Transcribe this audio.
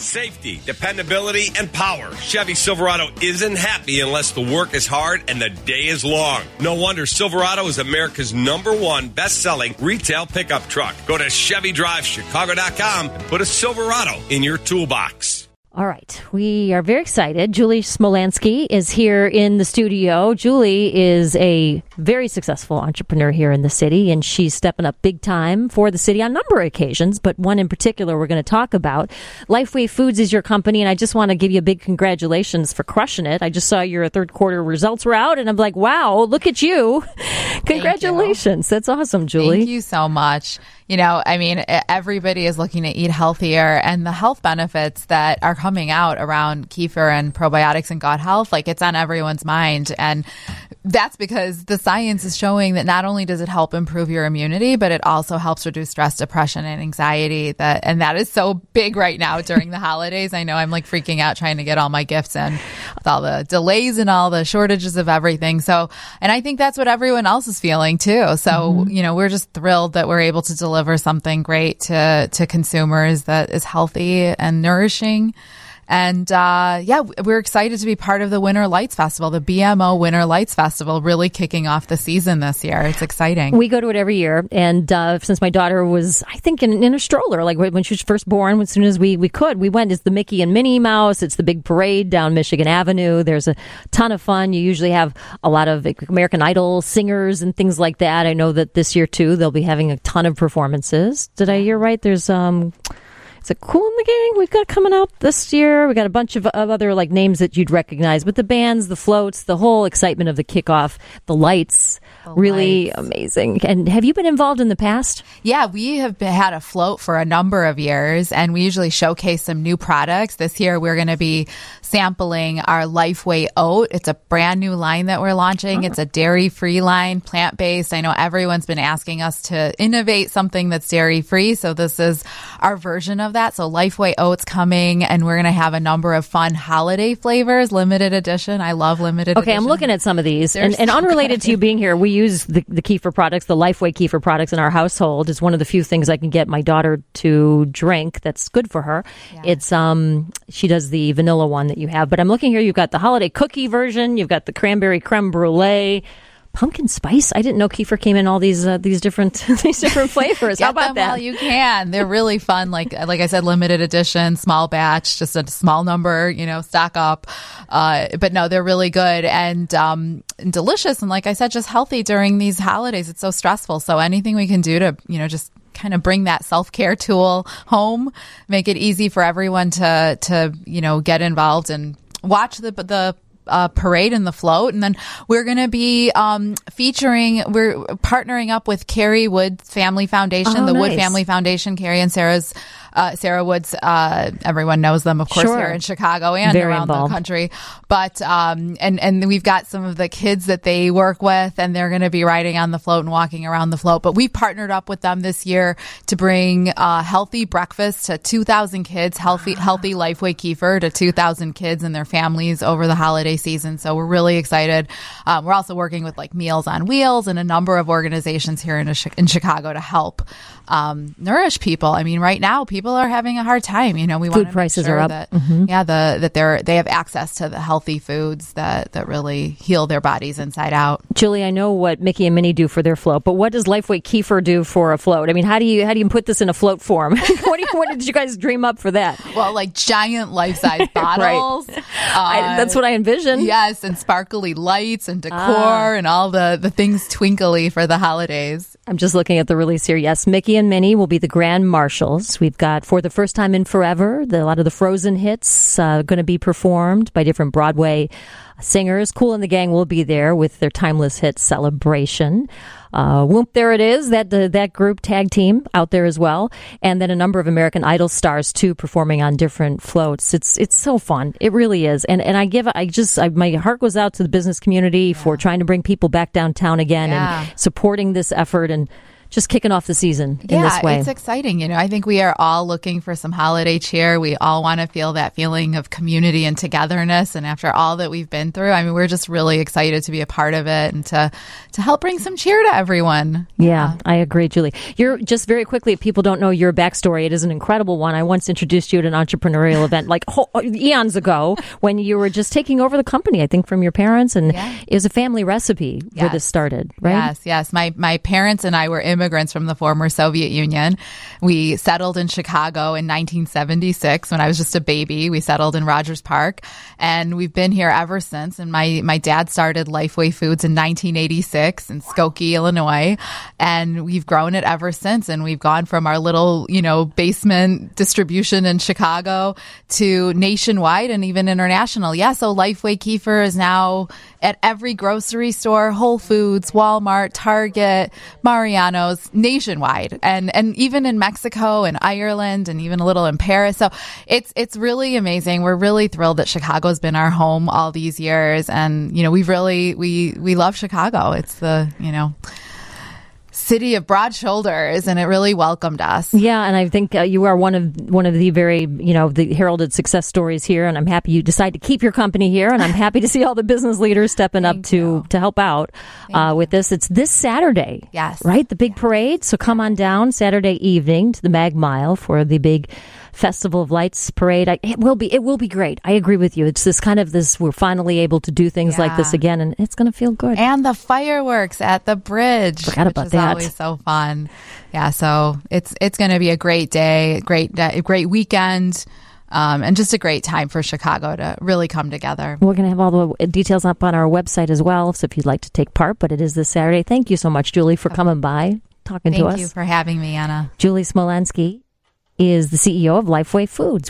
Safety, dependability, and power. Chevy Silverado isn't happy unless the work is hard and the day is long. No wonder Silverado is America's number one best selling retail pickup truck. Go to ChevyDriveChicago.com and put a Silverado in your toolbox. All right, we are very excited. Julie Smolyansky is here in the studio. Julie is a very successful entrepreneur here in the city, and she's stepping up big time for the city on a number of occasions, but one in particular we're going to talk about. Lifeway Foods is your company, and I just want to give you a big congratulations for crushing it. I just saw your third quarter results were out, and I'm like, wow, look at you. Congratulations. That's awesome, Julie. Thank you so much you know, I mean, everybody is looking to eat healthier and the health benefits that are coming out around kefir and probiotics and gut health, like it's on everyone's mind. And that's because the science is showing that not only does it help improve your immunity, but it also helps reduce stress, depression, and anxiety. That and that is so big right now during the holidays. I know I'm like freaking out trying to get all my gifts in with all the delays and all the shortages of everything. So, and I think that's what everyone else is feeling too. So, mm-hmm. you know, we're just thrilled that we're able to deliver deliver something great to to consumers that is healthy and nourishing. And uh, yeah, we're excited to be part of the Winter Lights Festival, the BMO Winter Lights Festival, really kicking off the season this year. It's exciting. We go to it every year, and uh, since my daughter was, I think, in, in, a stroller, like when she was first born, as soon as we, we could, we went. It's the Mickey and Minnie Mouse. It's the big parade down Michigan Avenue. There's a ton of fun. You usually have a lot of American Idol singers and things like that. I know that this year too, they'll be having a ton of performances. Did I hear right? There's um is it Kool and the Gang? We've got coming out this year. We got a bunch of, of other like names that you'd recognize, but the bands, the floats, the whole excitement of the kickoff, the lights, the really lights. amazing. And have you been involved in the past? Yeah, we have been, had a float for a number of years, and we usually showcase some new products. This year, we're going to be sampling our Lifeway Oat. It's a brand new line that we're launching. Oh. It's a dairy free line, plant based. I know everyone's been asking us to innovate something that's dairy free, so this is our version of that that. So Lifeway Oats coming, and we're going to have a number of fun holiday flavors, limited edition. I love limited. Okay, edition. I'm looking at some of these, and, so and, unrelated good. to you being here, we use the, the kefir products, the Lifeway kefir products in our household. Is one of the few things I can get my daughter to drink that's good for her. Yeah. It's um, she does the vanilla one that you have, but I'm looking here. You've got the holiday cookie version. You've got the cranberry creme brulee pumpkin spice. I didn't know kefir came in all these uh, these different these different flavors. How about that? While you can, they're really fun. Like like I said, limited edition, small batch, just a small number. You know, stock up. Uh, but no, they're really good and um, and delicious. And like I said, just healthy during these holidays. It's so stressful. So anything we can do to you know just kind of bring that self-care tool home, make it easy for everyone to to you know get involved and watch the the uh, parade and the float. And then we're going to be um, featuring, we're partnering up with Kerry Wood Family Foundation, oh, the nice. Wood Family Foundation, Kerry and Sarah's uh, Sarah Woods, uh, everyone knows them, of course, sure. here in Chicago and Very around involved. the country. But um, and and we've got some of the kids that they work with, and they're going to be riding on the float and walking around the float. But we've partnered up with them this year to bring uh, healthy breakfast to 2,000 kids, healthy healthy Lifeway kefir to 2,000 kids and their families over the holiday season. So we're really excited. Um, we're also working with like Meals on Wheels and a number of organizations here in, in Chicago to help um, nourish people. I mean, right now people are having a hard time. You know, we want food prices sure are up. That, mm-hmm. Yeah, the that they're they have access to the healthy foods that that really heal their bodies inside out. Julie, I know what Mickey and Minnie do for their float, but what does Lifeway Kefir do for a float? I mean, how do you how do you put this in a float form? what, do you, what did you guys dream up for that? Well, like giant life size bottles. right. uh, I, that's what I envision. Yes, and sparkly lights and decor ah. and all the the things twinkly for the holidays. I'm just looking at the release here. Yes, Mickey and Minnie will be the grand marshals. We've got for the first time in forever, the, a lot of the Frozen hits uh, going to be performed by different Broadway singers. Kool and the Gang will be there with their timeless hit celebration. Uh, Whoop, there it is. That uh, that group tag team out there as well, and then a number of American Idol stars too performing on different floats. It's it's so fun. It really is. And and I give I just I, my heart goes out to the business community yeah. for trying to bring people back downtown again yeah. and supporting this effort and just kicking off the season in yeah, this way. it's exciting. You know, I think we are all looking for some holiday cheer. We all want to feel that feeling of community and togetherness. And after all that we've been through, I mean, we're just really excited to be a part of it and to to help bring some cheer to everyone. Yeah, I agree, Julie. You're just very quickly, if people don't know your backstory, it is an incredible one. I once introduced you at an entrepreneurial event like eons ago when you were just taking over the company, I think, from your parents. And Yeah. it was a family recipe where this started, right? Yes, yes. My my parents and I were immigrants from the former Soviet Union. We settled in Chicago in 1976 when I was just a baby. We settled in Rogers Park, and we've been here ever since. And my my dad started Lifeway Foods in 1986 in Skokie, Illinois, and we've grown it ever since. And we've gone from our little you know basement distribution in Chicago to nationwide and even international. Yeah, so Lifeway Kefir is now at every grocery store, Whole Foods, Walmart, Target, Mariano's, nationwide, and and even in Mexico and Ireland, and even a little in Paris. So it's it's really amazing. We're really thrilled that Chicago's been our home all these years, and you know we've really we we love Chicago. It's the you know city of broad shoulders, and it really welcomed us. Yeah, and I think uh, you are one of one of the very you know the heralded success stories here, and I'm happy you decide to keep your company here, and I'm happy to see all the business leaders stepping up to to help out uh, with this. It's this Saturday, Yes. right, the big parade. So come on down Saturday evening to the Mag Mile for the big Festival of Lights parade. I, it will be it will be great. I agree with you. It's this kind of this we're finally able to do things like this again, and it's going to feel good. and the fireworks at the bridge. Forgot which about is that. Always so fun. Yeah, so it's it's going to be a great day, great day, great weekend, um, and just a great time for Chicago to really come together. We're going to have all the details up on our website as well, so if you'd like to take part. But it is this Saturday. Thank you so much, Julie, for coming by, talking to us. Thank you for having me, Anna. Julie Smolyansky is the CEO of Lifeway Foods.